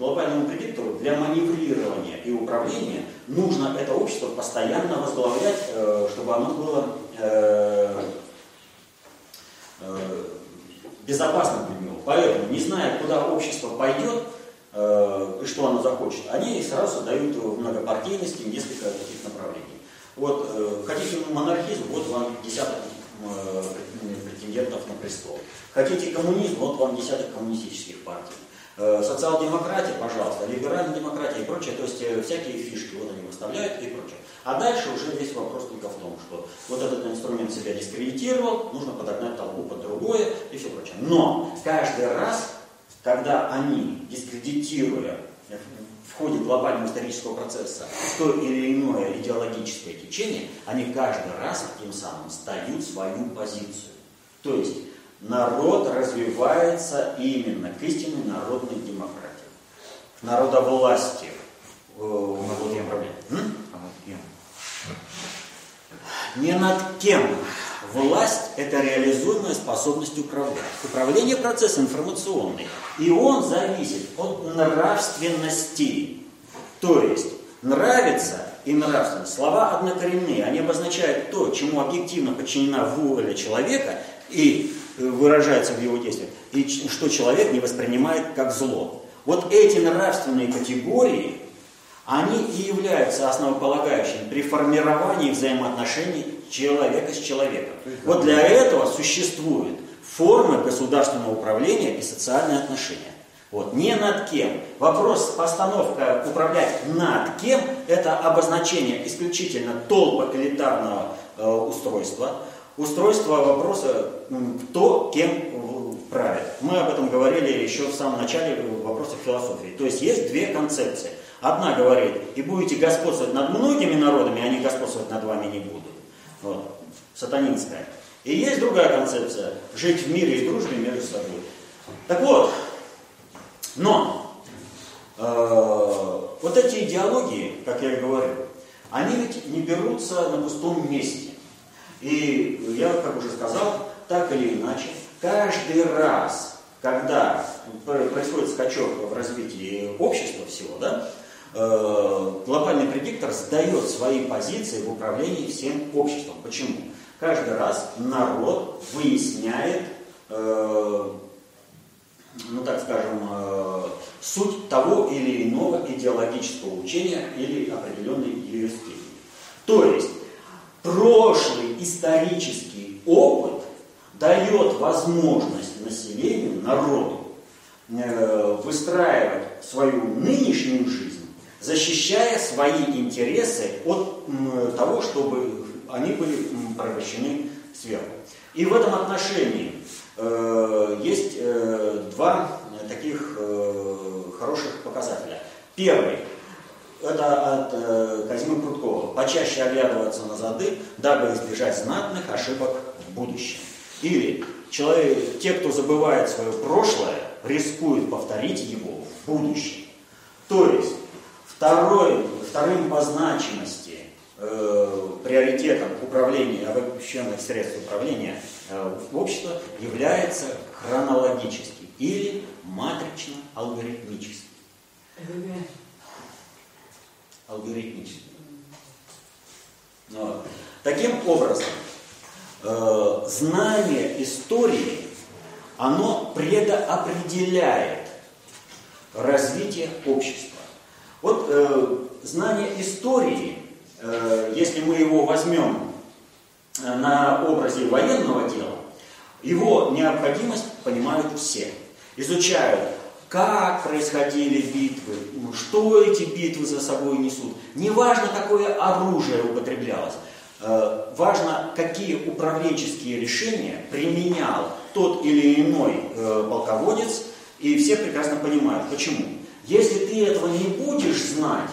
глобальному предиктору для маневрирования и управления нужно это общество постоянно возглавлять, э, чтобы оно было э, э, безопасным для него. Поэтому, не зная, куда общество пойдет и что оно захочет, они сразу создают многопартийности несколько таких направлений. Вот, хотите монархизм, вот вам десяток претендентов на престол. Хотите коммунизм, вот вам десяток коммунистических партий. Э, социал-демократия, пожалуйста, либеральная демократия и прочее, то есть э, всякие фишки вот они выставляют и прочее. А дальше уже весь вопрос только в том, что вот этот инструмент себя дискредитировал, нужно подогнать толпу под другое и все прочее. Но каждый раз, когда они, дискредитируя в ходе глобального исторического процесса то или иное идеологическое течение, они каждый раз тем самым стают свою позицию. То есть народ развивается именно к истинной народной демократии, к народовластию. Кем? Не над кем. Власть – это реализуемая способность управлять. Управление – процесс информационный. И он зависит от нравственности. То есть нравится и нравственность. Слова однокоренные. Они обозначают то, чему объективно подчинена воля человека и выражается в его действиях, и что человек не воспринимает как зло. Вот эти нравственные категории, они и являются основополагающими при формировании взаимоотношений человека с человеком. Вот для этого существуют формы государственного управления и социальные отношения. Вот, не над кем. Вопрос, постановка управлять над кем, это обозначение исключительно толпа элитарного э, устройства, устройство вопроса, кто кем правит. Мы об этом говорили еще в самом начале вопросов философии. То есть есть две концепции. Одна говорит, и будете господствовать над многими народами, они господствовать над вами не будут. Вот. Сатанинская. И есть другая концепция, жить в мире и дружбе между собой. Так вот, но э, вот эти идеологии, как я и говорю, они ведь не берутся на пустом месте. И я, как уже сказал, так или иначе, каждый раз, когда происходит скачок в развитии общества всего, да, э, глобальный предиктор сдает свои позиции в управлении всем обществом. Почему? Каждый раз народ выясняет, э, ну так скажем, э, суть того или иного идеологического учения или определенной юрисдикции. То есть прошлый исторический опыт дает возможность населению, народу, э, выстраивать свою нынешнюю жизнь, защищая свои интересы от того, чтобы они были превращены сверху. И в этом отношении э, есть э, два таких хороших показателя. Первый это от э, Казимы Прудкова. Почаще оглядываться на зады, дабы избежать знатных ошибок в будущем. Или человек, те, кто забывает свое прошлое, рискуют повторить его в будущем. То есть второй, вторым по значимости э, приоритетом управления, обобщенных средств управления э, общества является хронологический или матрично-алгоритмический алгоритмически. Вот. Таким образом, э, знание истории, оно предопределяет развитие общества. Вот э, знание истории, э, если мы его возьмем на образе военного дела, его необходимость понимают все. Изучают как происходили битвы, что эти битвы за собой несут. Не важно, какое оружие употреблялось, э, важно, какие управленческие решения применял тот или иной э, полководец, и все прекрасно понимают, почему. Если ты этого не будешь знать,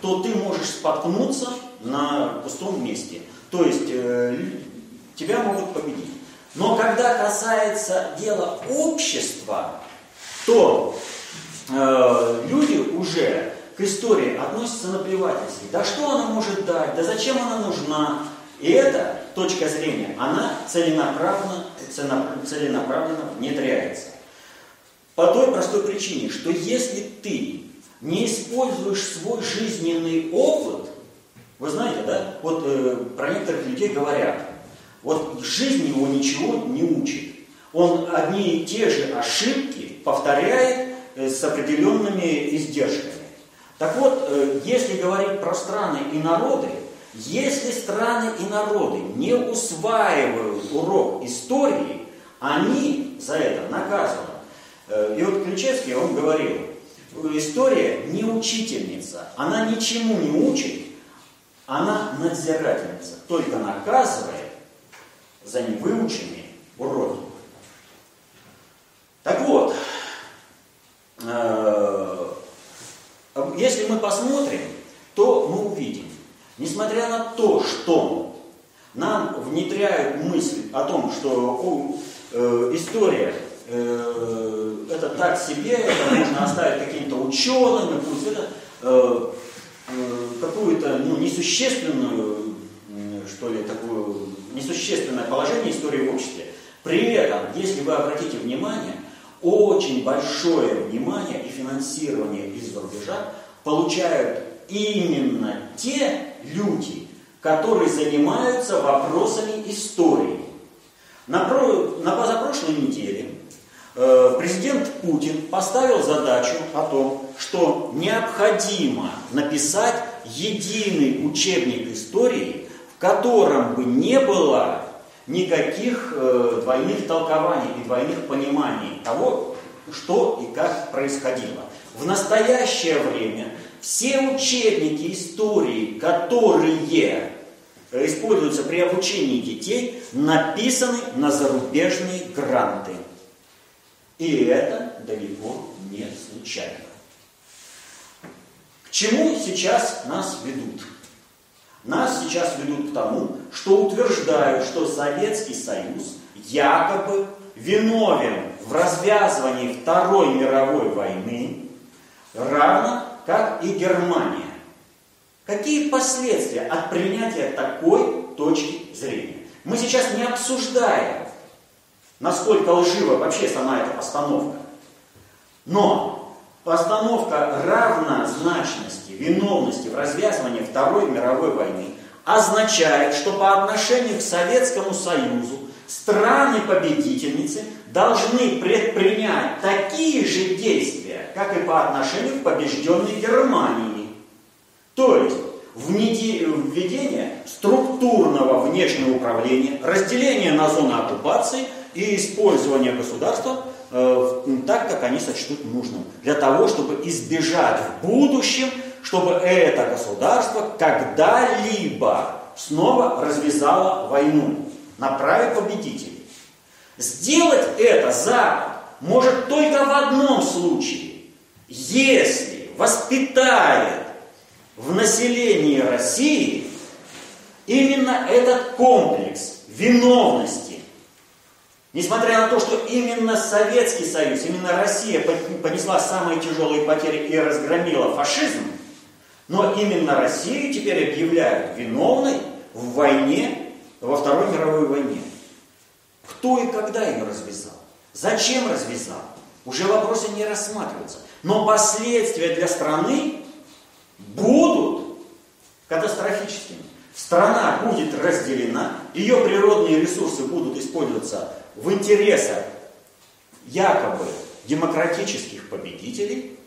то ты можешь споткнуться на пустом месте. То есть э, тебя могут победить. Но когда касается дела общества, то э, люди уже к истории относятся наплевательски. Да что она может дать? Да зачем она нужна? И эта точка зрения, она целенаправленно, целенаправленно внедряется. По той простой причине, что если ты не используешь свой жизненный опыт, вы знаете, да, вот э, про некоторых людей говорят, вот жизнь его ничего не учит. Он одни и те же ошибки повторяет э, с определенными издержками. Так вот, э, если говорить про страны и народы, если страны и народы не усваивают урок истории, они за это наказаны. Э, и вот Ключевский, он говорил, история не учительница, она ничему не учит, она надзирательница, только наказывает за невыученные уроки. Так вот, э, если мы посмотрим, то мы увидим, несмотря на то, что нам внедряют мысль о том, что э, история э, это так себе, это можно оставить каким-то ученым, пусть это э, э, какую-то ну, несущественную, что ли, такую несущественное положение истории в обществе. При этом, если вы обратите внимание, очень большое внимание и финансирование из-за рубежа получают именно те люди, которые занимаются вопросами истории. На, про, на позапрошлой неделе э, президент Путин поставил задачу о том, что необходимо написать единый учебник истории, в котором бы не было никаких э, двойных толкований и двойных пониманий того, что и как происходило. В настоящее время все учебники истории, которые используются при обучении детей, написаны на зарубежные гранты. И это далеко не случайно. К чему сейчас нас ведут? Нас сейчас ведут к тому, что утверждают, что Советский Союз якобы виновен в развязывании Второй мировой войны, равно как и Германия. Какие последствия от принятия такой точки зрения? Мы сейчас не обсуждаем, насколько лжива вообще сама эта постановка. Но постановка равнозначности, виновности в развязывании Второй мировой войны означает, что по отношению к Советскому Союзу страны-победительницы должны предпринять такие же действия, как и по отношению к побежденной Германии. То есть введение структурного внешнего управления, разделение на зоны оккупации и использование государства э, так, как они сочтут нужным, для того, чтобы избежать в будущем, чтобы это государство когда-либо снова развязало войну на праве победителей. Сделать это Запад может только в одном случае, если воспитает в населении России именно этот комплекс виновности. Несмотря на то, что именно Советский Союз, именно Россия понесла самые тяжелые потери и разгромила фашизм, но именно Россию теперь объявляют виновной в войне, во Второй мировой войне. Кто и когда ее развязал? Зачем развязал? Уже вопросы не рассматриваются. Но последствия для страны будут катастрофическими. Страна будет разделена, ее природные ресурсы будут использоваться в интересах якобы демократических победителей,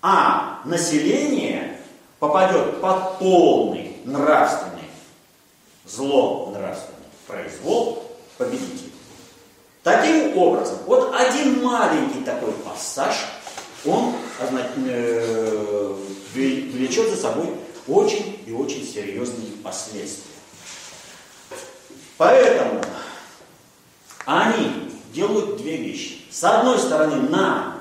а население попадет под полный нравственный, зло нравственный произвол победителей. Таким образом, вот один маленький такой пассаж, он э, влечет за собой очень и очень серьезные последствия. Поэтому они делают две вещи. С одной стороны, нам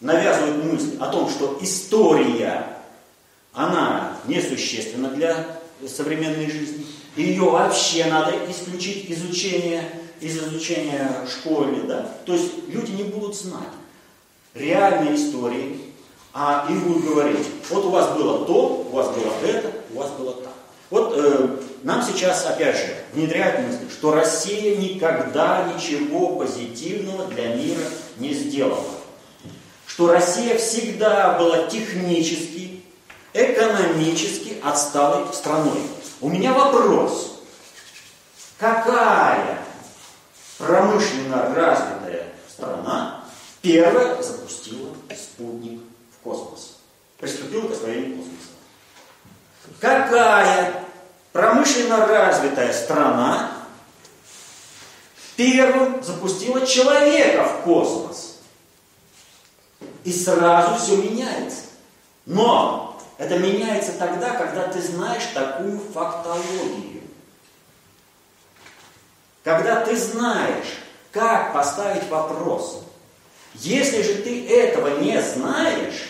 навязывают мысль о том, что история, она несущественна для современной жизни. Ее вообще надо исключить изучение, из изучения школьни, да. То есть люди не будут знать реальной истории, а им будут говорить, вот у вас было то, у вас было это, у вас было так. Вот э, нам сейчас, опять же, внедряют мысль, что Россия никогда ничего позитивного для мира не сделала. что Россия всегда была технически, экономически отсталой страной. У меня вопрос. Какая промышленно развитая страна первая запустила спутник в космос? Приступила к освоению космоса. Какая промышленно развитая страна первым запустила человека в космос? И сразу все меняется. Но это меняется тогда, когда ты знаешь такую фактологию. Когда ты знаешь, как поставить вопрос. Если же ты этого не знаешь,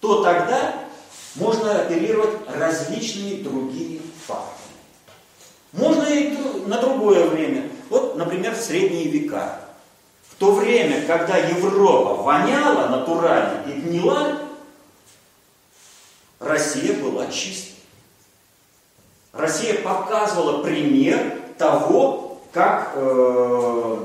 то тогда можно оперировать различными другими фактами. Можно и на другое время. Вот, например, в средние века. В то время, когда Европа воняла натурально и гнила, Россия была чистой. Россия показывала пример того, как э,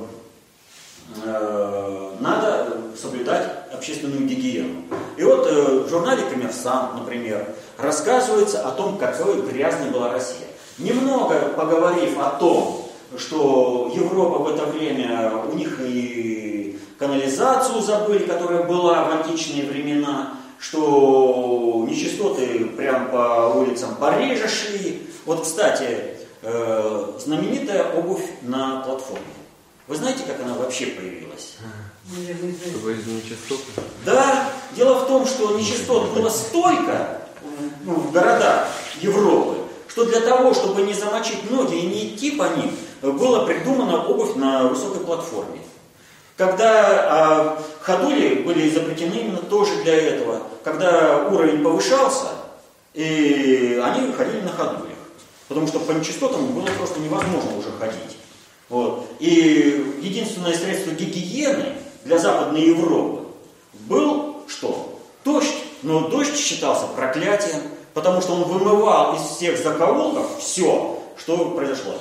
э, надо соблюдать общественную гигиену. И вот э, в журнале «Коммерсант», например, рассказывается о том, какой грязной была Россия. Немного поговорив о том, что Европа в это время, у них и канализацию забыли, которая была в античные времена, что нечистоты прям по улицам Парижа шли. Вот, кстати, э, знаменитая обувь на платформе. Вы знаете, как она вообще появилась? Чтобы из нечистот? Да, дело в том, что нечистот было столько ну, в городах Европы, что для того, чтобы не замочить ноги и не идти по ним, была придумана обувь на высокой платформе. Когда а, ходули были изобретены именно тоже для этого, когда уровень повышался, и они ходили на ходулях. Потому что по нечистотам было просто невозможно уже ходить. Вот. И единственное средство гигиены для Западной Европы был что? Дождь. Но дождь считался проклятием, потому что он вымывал из всех закоулков все, что произошло.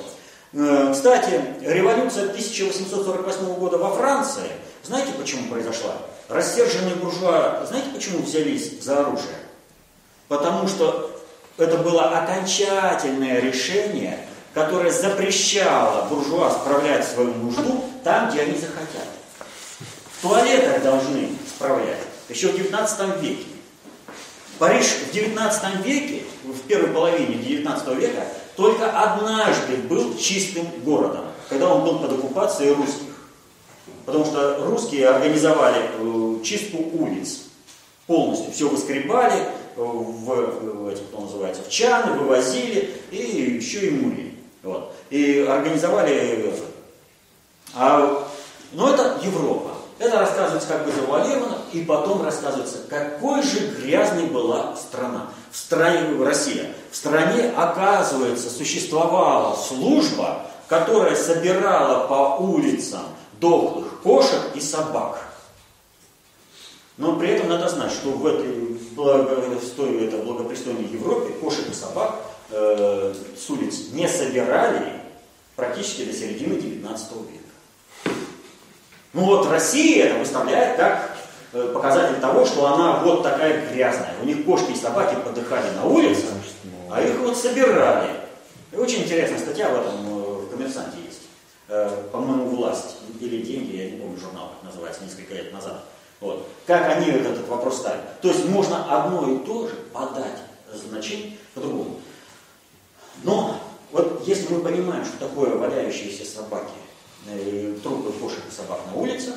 Э, кстати, революция 1848 года во Франции, знаете, почему произошла? Рассерженные буржуа, знаете, почему взялись за оружие? Потому что это было окончательное решение, которое запрещало буржуа справлять свою нужду там, где они захотят. В туалетах должны справлять. Еще в 19 веке. Париж в 19 веке, в первой половине 19 века, только однажды был чистым городом, когда он был под оккупацией русских. Потому что русские организовали э, чистку улиц. Полностью все выскребали, э, в, кто называется, в чаны, вывозили и еще и мыли. Вот. И организовали а, но это Европа. Это рассказывается как бы завуалировано, и потом рассказывается, какой же грязной была страна. В стране Россия. В стране, оказывается, существовала служба, которая собирала по улицам дохлых кошек и собак. Но при этом надо знать, что в этой благопристойной, это благопристойной Европе кошек и собак э, с улиц не собирали практически до середины 19 века. Ну вот Россия это выставляет как показатель того, что она вот такая грязная. У них кошки и собаки подыхали на улице, а их вот собирали. И очень интересная статья в этом э, в коммерсанте есть. Э, по-моему, власть или деньги, я не помню, журнал как называется, несколько лет назад. Вот. Как они вот этот вопрос ставят. То есть можно одно и то же подать значение по-другому. Но вот если мы понимаем, что такое валяющиеся собаки, Э, трупы кошек и собак на улицах,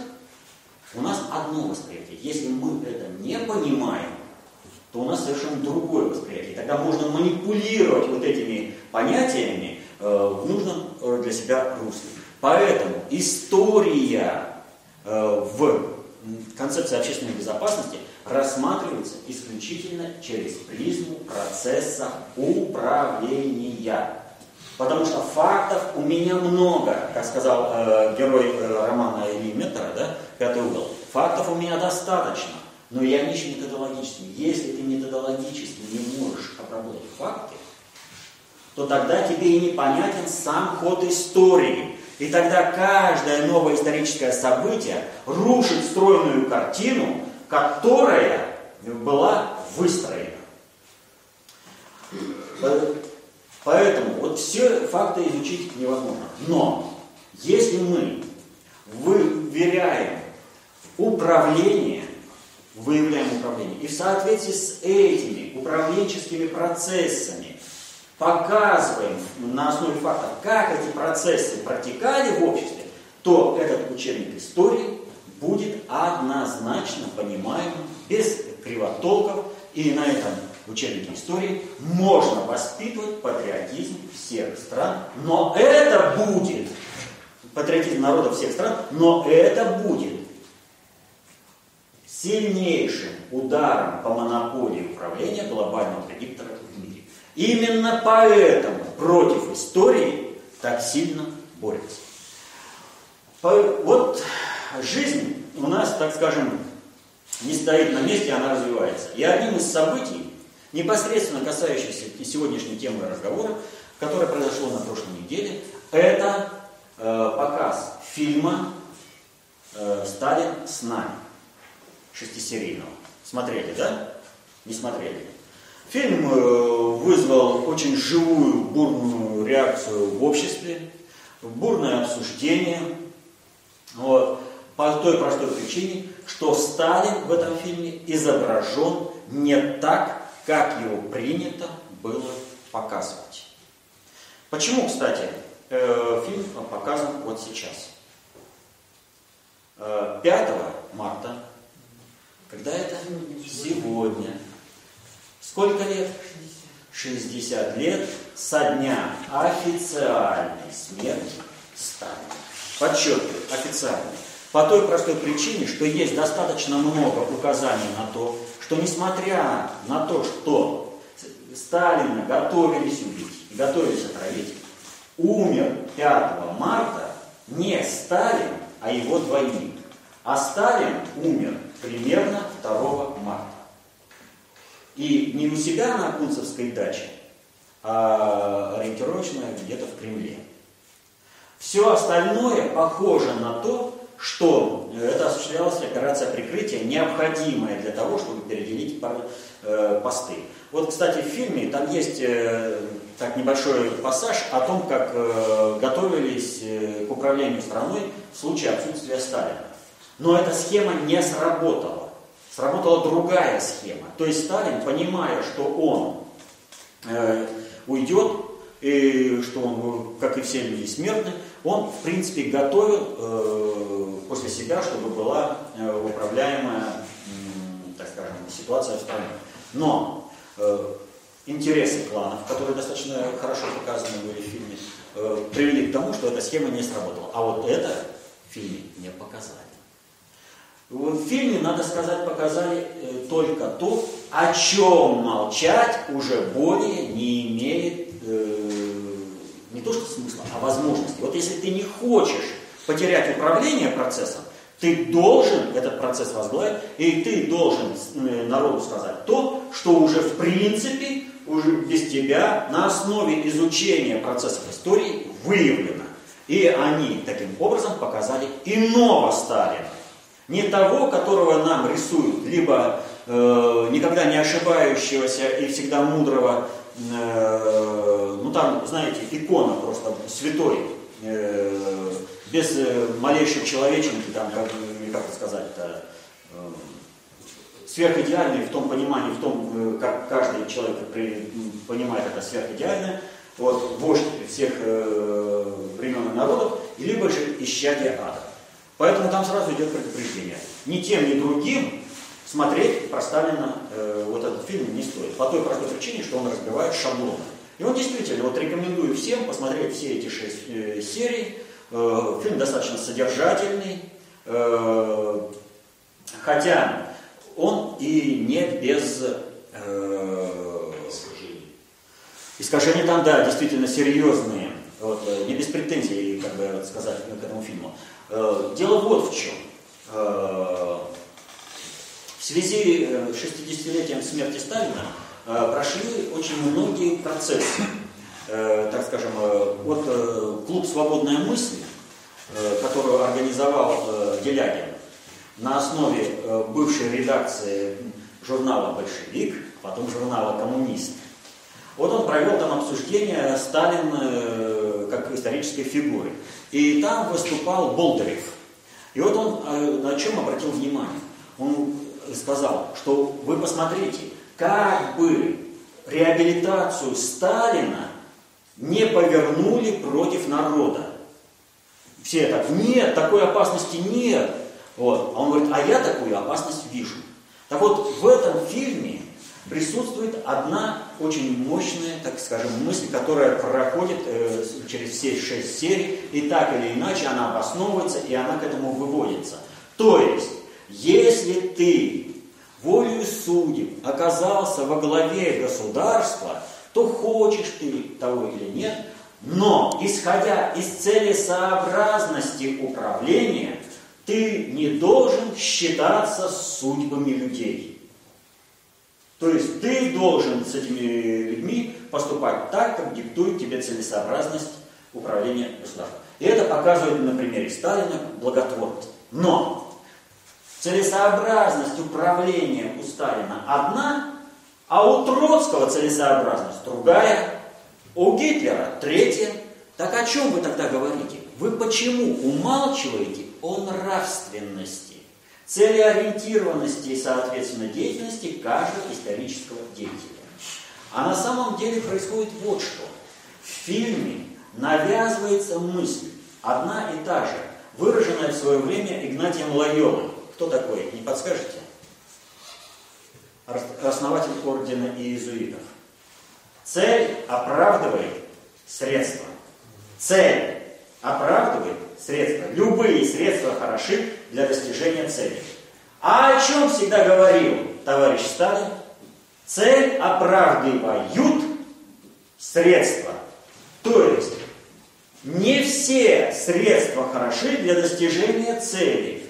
у нас одно восприятие. Если мы это не понимаем, то у нас совершенно другое восприятие. Тогда можно манипулировать вот этими понятиями э, в нужном э, для себя русле. Поэтому история в концепции общественной безопасности рассматривается исключительно через призму процесса управления. Потому что фактов у меня много, как сказал э, герой э, романа Ильи Метра, да, «Пятый угол». Фактов у меня достаточно, но я нищий методологически. Если ты методологически не можешь обработать факты, то тогда тебе и непонятен сам ход истории. И тогда каждое новое историческое событие рушит стройную картину, которая была выстроена. Поэтому вот все факты изучить невозможно. Но если мы выверяем управление, выявляем управление, и в соответствии с этими управленческими процессами показываем на основе фактов, как эти процессы протекали в обществе, то этот учебник истории будет однозначно понимаемым, без кривотолков, и на этом учебнике истории можно воспитывать патриотизм всех стран, но это будет, патриотизм народов всех стран, но это будет сильнейшим ударом по монополии управления глобального предиктора в мире. Именно поэтому против истории так сильно борются. Вот жизнь у нас, так скажем, не стоит на месте, она развивается. И одним из событий, непосредственно касающихся сегодняшней темы разговора, которое произошло на прошлой неделе, это э, показ фильма э, «Сталин с нами» шестисерийного. Смотрели, да? Не смотрели. Фильм э, вызвал очень живую, бурную реакцию в обществе, бурное обсуждение. Вот. По той простой причине, что Сталин в этом фильме изображен не так, как его принято было показывать. Почему, кстати, э, фильм показан вот сейчас? 5 э, марта, когда это? Сегодня. Сколько лет? 60 лет со дня официальной смерти Сталина. Подчеркиваю, официальной. По той простой причине, что есть достаточно много указаний на то, что несмотря на то, что Сталина готовились убить и готовились отравить, умер 5 марта не Сталин, а его двойник. А Сталин умер примерно 2 марта. И не у себя на Кунцевской даче, а ориентировочно где-то в Кремле. Все остальное похоже на то, что это осуществлялась операция прикрытия, необходимая для того, чтобы переделить э, посты. Вот, кстати, в фильме там есть э, так небольшой пассаж о том, как э, готовились к управлению страной в случае отсутствия Сталина. Но эта схема не сработала. Сработала другая схема. То есть Сталин, понимая, что он уйдет, и что он, как и все люди, смертны, он, в принципе, готовил э, после себя, чтобы была э, управляемая, так скажем, ситуация в стране. Но э, интересы кланов, которые достаточно хорошо показаны были в фильме, э, привели к тому, что эта схема не сработала. А вот это в фильме не показали. В фильме, надо сказать, показали только то, о чем молчать уже более не имеет не то что смысла, а возможности. Вот если ты не хочешь потерять управление процессом, ты должен этот процесс возглавить, и ты должен э, народу сказать то, что уже в принципе, уже без тебя на основе изучения процессов истории выявлено. И они таким образом показали иного Сталина. Не того, которого нам рисуют, либо э, никогда не ошибающегося и всегда мудрого Э, ну там, знаете, икона просто святой, э, без э, малейшей человеченки, там, как, как сказать-то, сверхидеальный в том понимании, в том, как каждый человек понимает это сверхидеальное, вот, вождь всех э, времен и народов, либо же исчадие ада. Поэтому там сразу идет предупреждение. Ни тем, ни другим смотреть про э, вот этот фильм не стоит. По той простой причине, что он разбивает шаблоны. И он действительно, вот рекомендую всем посмотреть все эти шесть э, серий. Э, фильм достаточно содержательный, э, хотя он и не без э, искажений там, да, действительно серьезные, вот, не без претензий, как бы сказать, к этому фильму. Дело вот в чем. В связи с 60-летием смерти Сталина прошли очень многие процессы. Э, так скажем, э, вот клуб «Свободная мысль», э, которую организовал э, Делягин на основе э, бывшей редакции журнала «Большевик», потом журнала «Коммунист», вот он провел там обсуждение Сталина как исторической фигуры. И там выступал Болдырев. И вот он на чем обратил внимание? Он сказал, что вы посмотрите, как бы реабилитацию Сталина не повернули против народа. Все так, нет, такой опасности нет. Вот. А он говорит, а я такую опасность вижу. Так вот, в этом фильме присутствует одна очень мощная, так скажем, мысль, которая проходит э, через все шесть серий, и так или иначе она обосновывается, и она к этому выводится. То есть, если ты волею судеб оказался во главе государства, то хочешь ты того или нет, но исходя из целесообразности управления, ты не должен считаться с судьбами людей. То есть ты должен с этими людьми поступать так, как диктует тебе целесообразность управления государством. И это показывает на примере Сталина благотворность. Но целесообразность управления у Сталина одна, а у Троцкого целесообразность другая, у Гитлера третья. Так о чем вы тогда говорите? Вы почему умалчиваете о нравственности, целеориентированности и, соответственно, деятельности каждого исторического деятеля? А на самом деле происходит вот что. В фильме навязывается мысль, одна и та же, выраженная в свое время Игнатием Лайолой. Кто такой? Не подскажете? Основатель ордена иезуитов. Цель оправдывает средства. Цель оправдывает средства. Любые средства хороши для достижения цели. А о чем всегда говорил товарищ Сталин? Цель оправдывают средства. То есть не все средства хороши для достижения цели.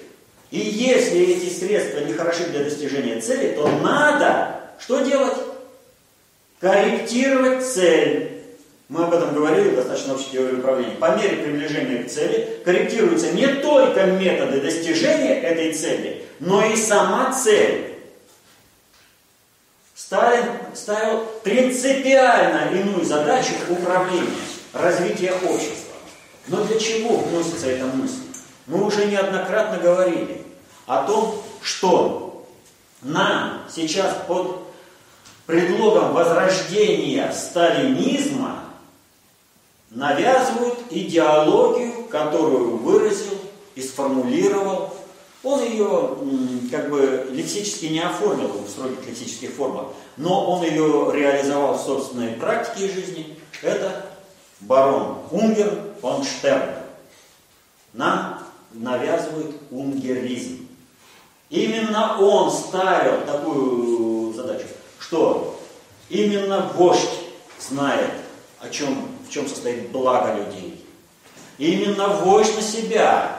И если эти средства не хороши для достижения цели, то надо что делать? Корректировать цель. Мы об этом говорили достаточно общей теории управления. По мере приближения к цели корректируются не только методы достижения этой цели, но и сама цель. Сталин ставил принципиально иную задачу управления, развития общества. Но для чего вносится эта мысль? Мы уже неоднократно говорили о том, что нам сейчас под предлогом возрождения сталинизма навязывают идеологию, которую выразил и сформулировал. Он ее как бы лексически не оформил в строгих лексических формах, но он ее реализовал в собственной практике жизни. Это барон Унгер фон Штерн. Нам навязывают унгеризм. Именно он ставил такую задачу, что именно вождь знает, о чем, в чем состоит благо людей. И именно вождь на себя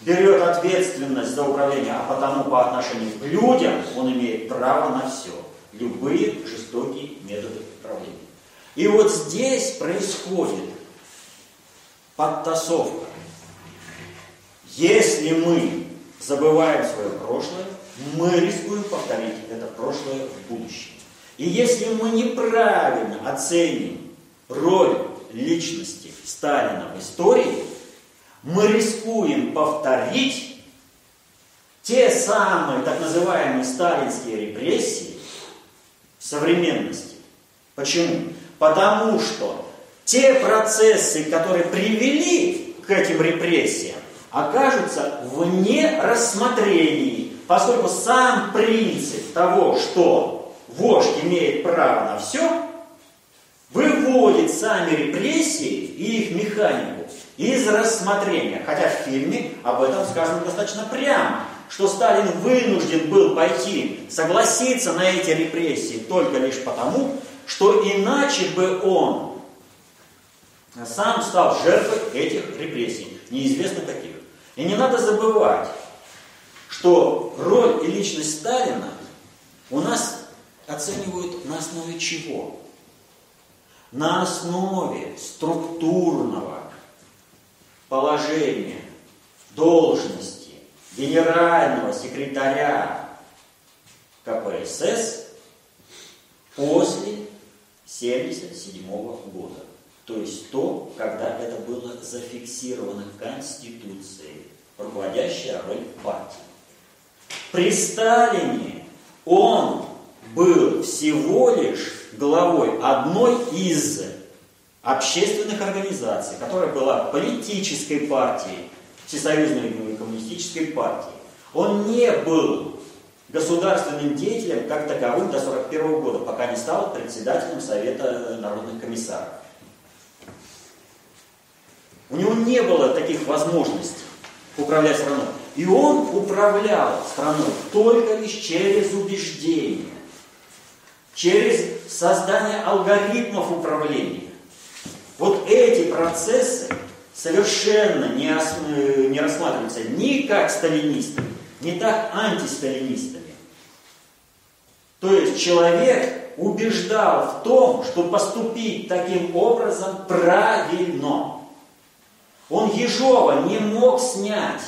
берет ответственность за управление, а потому по отношению к людям он имеет право на все. Любые жестокие методы управления. И вот здесь происходит подтасовка. Если мы забываем свое прошлое, мы рискуем повторить это прошлое в будущем. И если мы неправильно оценим роль личности Сталина в истории, мы рискуем повторить те самые так называемые сталинские репрессии в современности. Почему? Потому что те процессы, которые привели к этим репрессиям, окажутся вне рассмотрений, поскольку сам принцип того, что вождь имеет право на все, выводит сами репрессии и их механику из рассмотрения. Хотя в фильме об этом сказано достаточно прямо, что Сталин вынужден был пойти согласиться на эти репрессии только лишь потому, что иначе бы он сам стал жертвой этих репрессий, неизвестно каких. И не надо забывать, что роль и личность Сталина у нас оценивают на основе чего? На основе структурного положение должности генерального секретаря КПСС после 1977 года. То есть то, когда это было зафиксировано Конституцией, руководящая роль партии. При Сталине он был всего лишь главой одной из общественных организаций, которая была политической партией, Всесоюзной коммунистической партией. Он не был государственным деятелем как таковым до 1941 года, пока не стал председателем Совета народных комиссаров. У него не было таких возможностей управлять страной. И он управлял страной только лишь через убеждение, через создание алгоритмов управления. Вот эти процессы совершенно не, ос, не рассматриваются ни как сталинистами, ни так антисталинистами. То есть человек убеждал в том, что поступить таким образом правильно. Он Ежова не мог снять.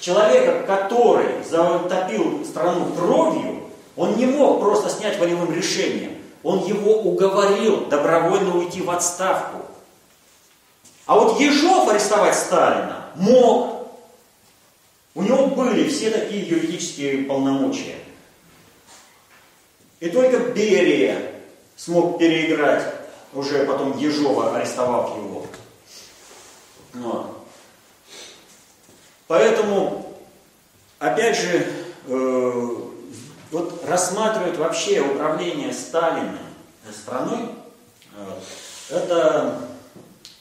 Человека, который затопил страну кровью, он не мог просто снять волевым решением. Он его уговорил добровольно уйти в отставку. А вот Ежов арестовать Сталина мог. У него были все такие юридические полномочия. И только Берия смог переиграть уже потом Ежова, арестовав его. Вот. Поэтому, опять же, э, вот рассматривают вообще управление Сталиным страной, э, это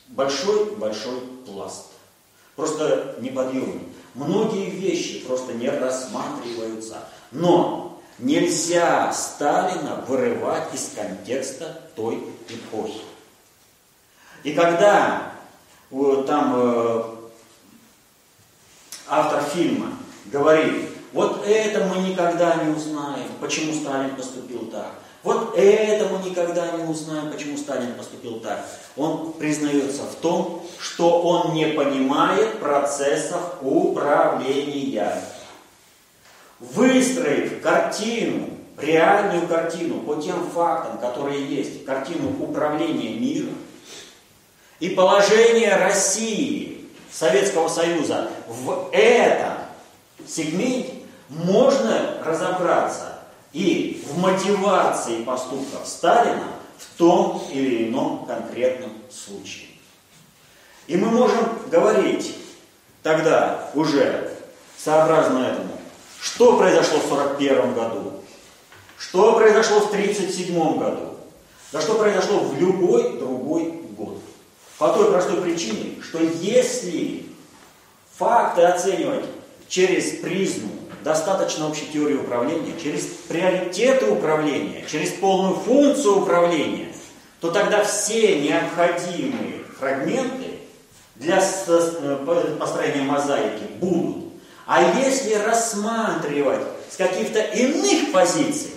большой-большой пласт. Просто неподъемный. Многие вещи просто не рассматриваются. Но нельзя Сталина вырывать из контекста той эпохи. И когда там э, автор фильма говорит, вот это мы никогда не узнаем, почему Сталин поступил так. Вот это мы никогда не узнаем, почему Сталин поступил так. Он признается в том, что он не понимает процессов управления. Выстроив картину, реальную картину по тем фактам, которые есть, картину управления миром и положение России, Советского Союза в этом сегменте, можно разобраться и в мотивации поступков Сталина в том или ином конкретном случае. И мы можем говорить тогда уже сообразно этому, что произошло в 1941 году, что произошло в 1937 году, да что произошло в любой другой. По той простой причине, что если факты оценивать через призму достаточно общей теории управления, через приоритеты управления, через полную функцию управления, то тогда все необходимые фрагменты для э, построения мозаики будут. А если рассматривать с каких-то иных позиций,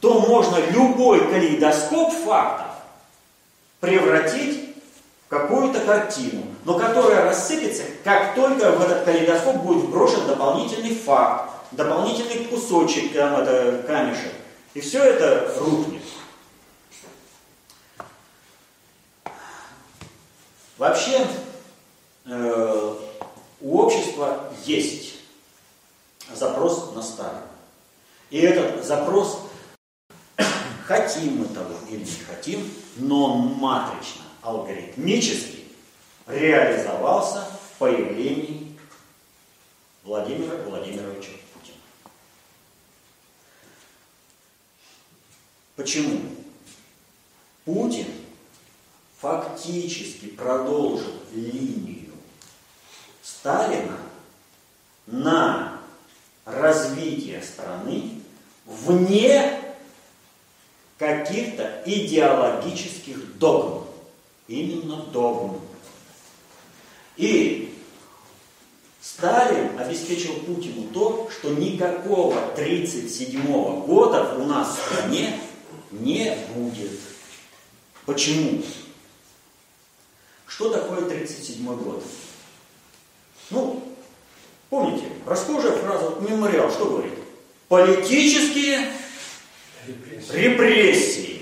то можно любой калейдоскоп фактов превратить какую-то картину, но которая рассыпется, как только в этот калейдоскоп будет брошен дополнительный факт, дополнительный кусочек, там, это, камешек. И все это рухнет. Вообще, э, у общества есть запрос на старое. И этот запрос, хотим мы того или не хотим, но он матрично, алгоритмически реализовался в появлении Владимира Владимировича Почему? Путин фактически продолжил линию Сталина на развитие страны вне каких-то идеологических догм. Именно догм. И Сталин обеспечил Путину то, что никакого 1937 года у нас в стране не будет. Почему? Что такое 1937 год? Ну, помните, расхожая фраза, вот мемориал, что говорит? Политические репрессии. репрессии.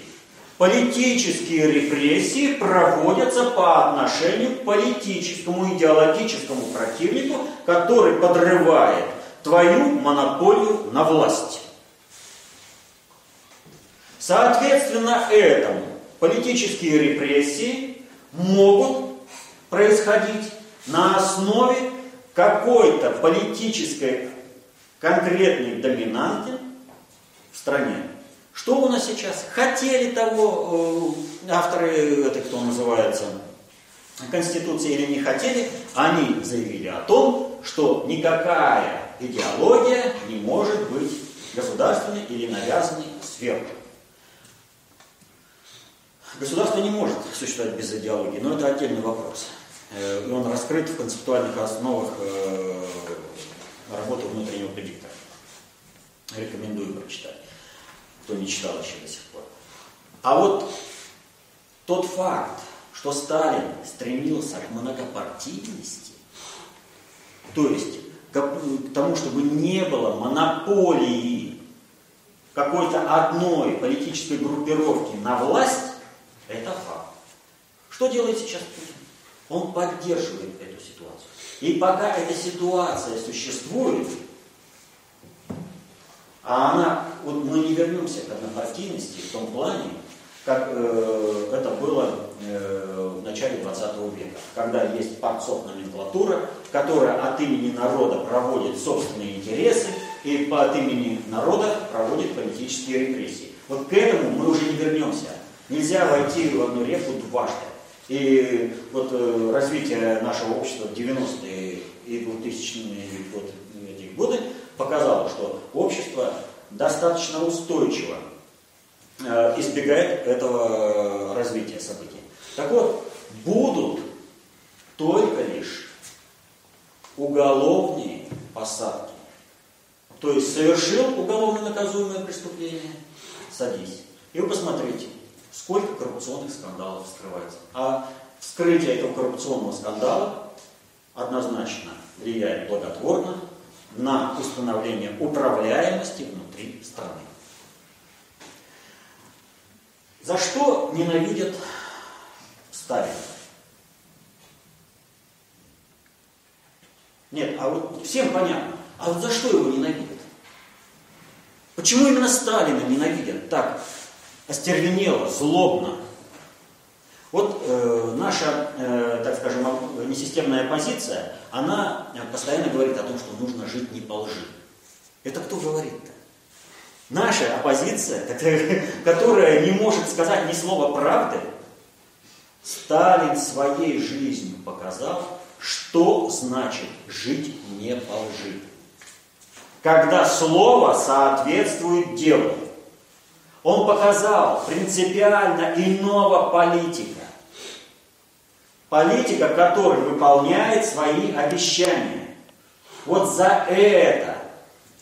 Политические репрессии проводятся по отношению к политическому идеологическому противнику, который подрывает твою монополию на власть. Соответственно этому политические репрессии могут происходить на основе какой-то политической конкретной доминанты в стране. Что у нас сейчас? Хотели того э, авторы, это кто называется, Конституции или не хотели, они заявили о том, что никакая идеология не может быть государственной или навязанной сверху. Государство не может существовать без идеологии, но это отдельный вопрос. Э, и он раскрыт в концептуальных основах э, работы внутреннего предиктора. Рекомендую прочитать, кто не читал еще до сих пор. А вот тот факт, что Сталин стремился к многопартийности, то есть к тому, чтобы не было монополии какой-то одной политической группировки на власть, это факт. Что делает сейчас Путин? Он поддерживает эту ситуацию. И пока эта ситуация существует, а она, вот мы не вернемся к однопартийности в том плане, как э, это было э, в начале 20 века, когда есть партсов номенклатура, которая от имени народа проводит собственные интересы и от имени народа проводит политические репрессии. Вот к этому мы уже не вернемся. Нельзя войти в одну реку дважды. И вот э, развитие нашего общества в 90-е и 2000-е год, эти годы показало, что общество достаточно устойчиво э, избегает этого развития событий. Так вот, будут только лишь уголовные посадки. То есть совершил уголовно наказуемое преступление, садись. И вы посмотрите, сколько коррупционных скандалов вскрывается. А вскрытие этого коррупционного скандала однозначно влияет благотворно на установление управляемости внутри страны. За что ненавидят Сталина? Нет, а вот всем понятно. А вот за что его ненавидят? Почему именно Сталина ненавидят так остервенело, злобно? Вот э, наша, э, так скажем, несистемная позиция, она постоянно говорит о том, что нужно жить не по лжи. Это кто говорит-то? Наша оппозиция, которая не может сказать ни слова правды, Сталин своей жизнью показал, что значит жить не по лжи. Когда слово соответствует делу. Он показал принципиально иного политика. Политика, который выполняет свои обещания. Вот за это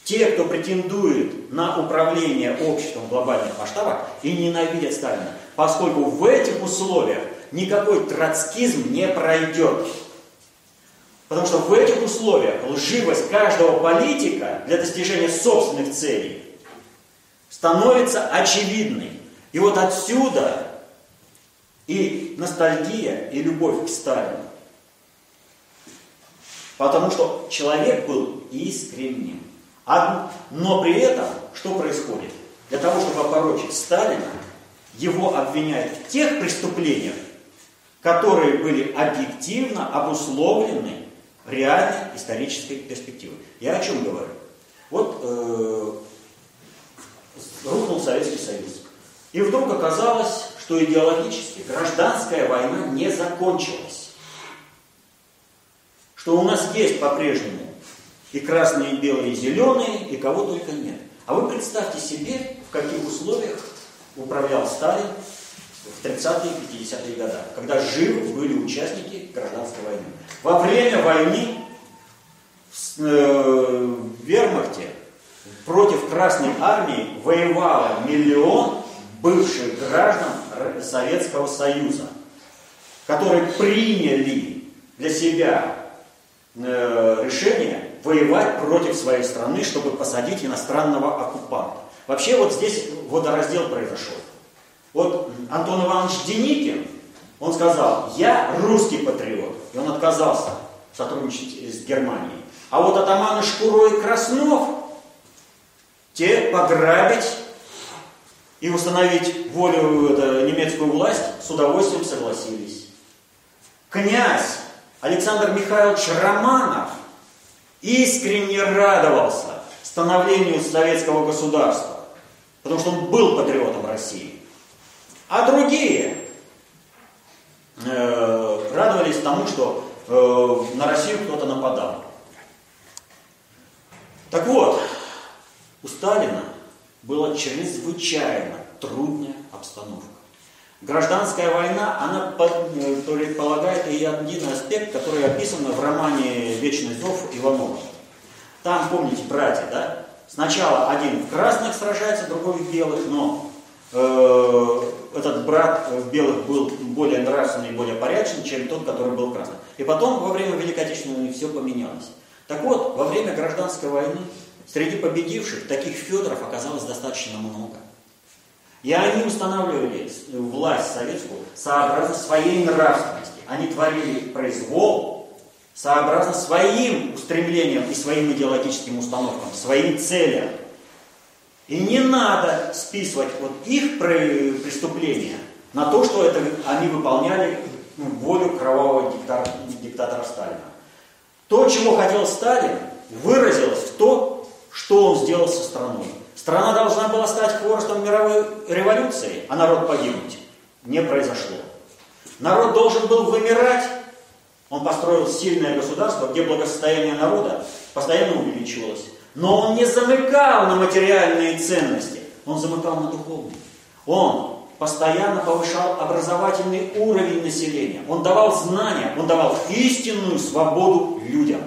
те, кто претендует на управление обществом в глобальных масштабах и ненавидят Сталина, поскольку в этих условиях никакой троцкизм не пройдет. Потому что в этих условиях лживость каждого политика для достижения собственных целей становится очевидной. И вот отсюда и ностальгия, и любовь к Сталину. Потому что человек был искренним. Но при этом, что происходит? Для того, чтобы опорочить Сталина, его обвиняют в тех преступлениях, которые были объективно обусловлены реальной исторической перспективой. Я о чем говорю? Вот э, рухнул Советский Союз. И вдруг оказалось, что идеологически гражданская война не закончилась. Что у нас есть по-прежнему и красные, и белые, и зеленые, и кого только нет. А вы представьте себе, в каких условиях управлял Сталин в 30-е и 50-е годы, когда живы были участники гражданской войны. Во время войны в, э, в Вермахте против Красной Армии воевало миллион бывших граждан Советского Союза. которые приняли для себя э, решение воевать против своей страны, чтобы посадить иностранного оккупанта. Вообще вот здесь водораздел произошел. Вот Антон Иванович Деникин, он сказал, я русский патриот, и он отказался сотрудничать с Германией. А вот атаманы Шкуро и Краснов, те пограбить и установить волю это, немецкую власть с удовольствием согласились. Князь Александр Михайлович Романов искренне радовался становлению советского государства, потому что он был патриотом России. А другие э, радовались тому, что э, на Россию кто-то нападал. Так вот, у Сталина была чрезвычайно трудная обстановка. Гражданская война, она предполагает и один аспект, который описан в романе «Вечный зов» Иванова. Там, помните, братья, да? Сначала один в красных сражается, другой в белых, но э, этот брат в белых был более нравственный, более порядочный, чем тот, который был в красных. И потом, во время Великой Отечественной все поменялось. Так вот, во время гражданской войны среди победивших таких Федоров оказалось достаточно много. И они устанавливали власть советскую сообразно своей нравственности. Они творили произвол сообразно своим устремлениям и своим идеологическим установкам, своим целям. И не надо списывать вот их преступления на то, что это они выполняли ну, волю кровавого диктатора, диктатора Сталина. То, чего хотел Сталин, выразилось в то, что он сделал со страной. Страна должна была стать хворостом мировой революции, а народ погибнуть. Не произошло. Народ должен был вымирать. Он построил сильное государство, где благосостояние народа постоянно увеличивалось. Но он не замыкал на материальные ценности, он замыкал на духовные. Он постоянно повышал образовательный уровень населения. Он давал знания, он давал истинную свободу людям.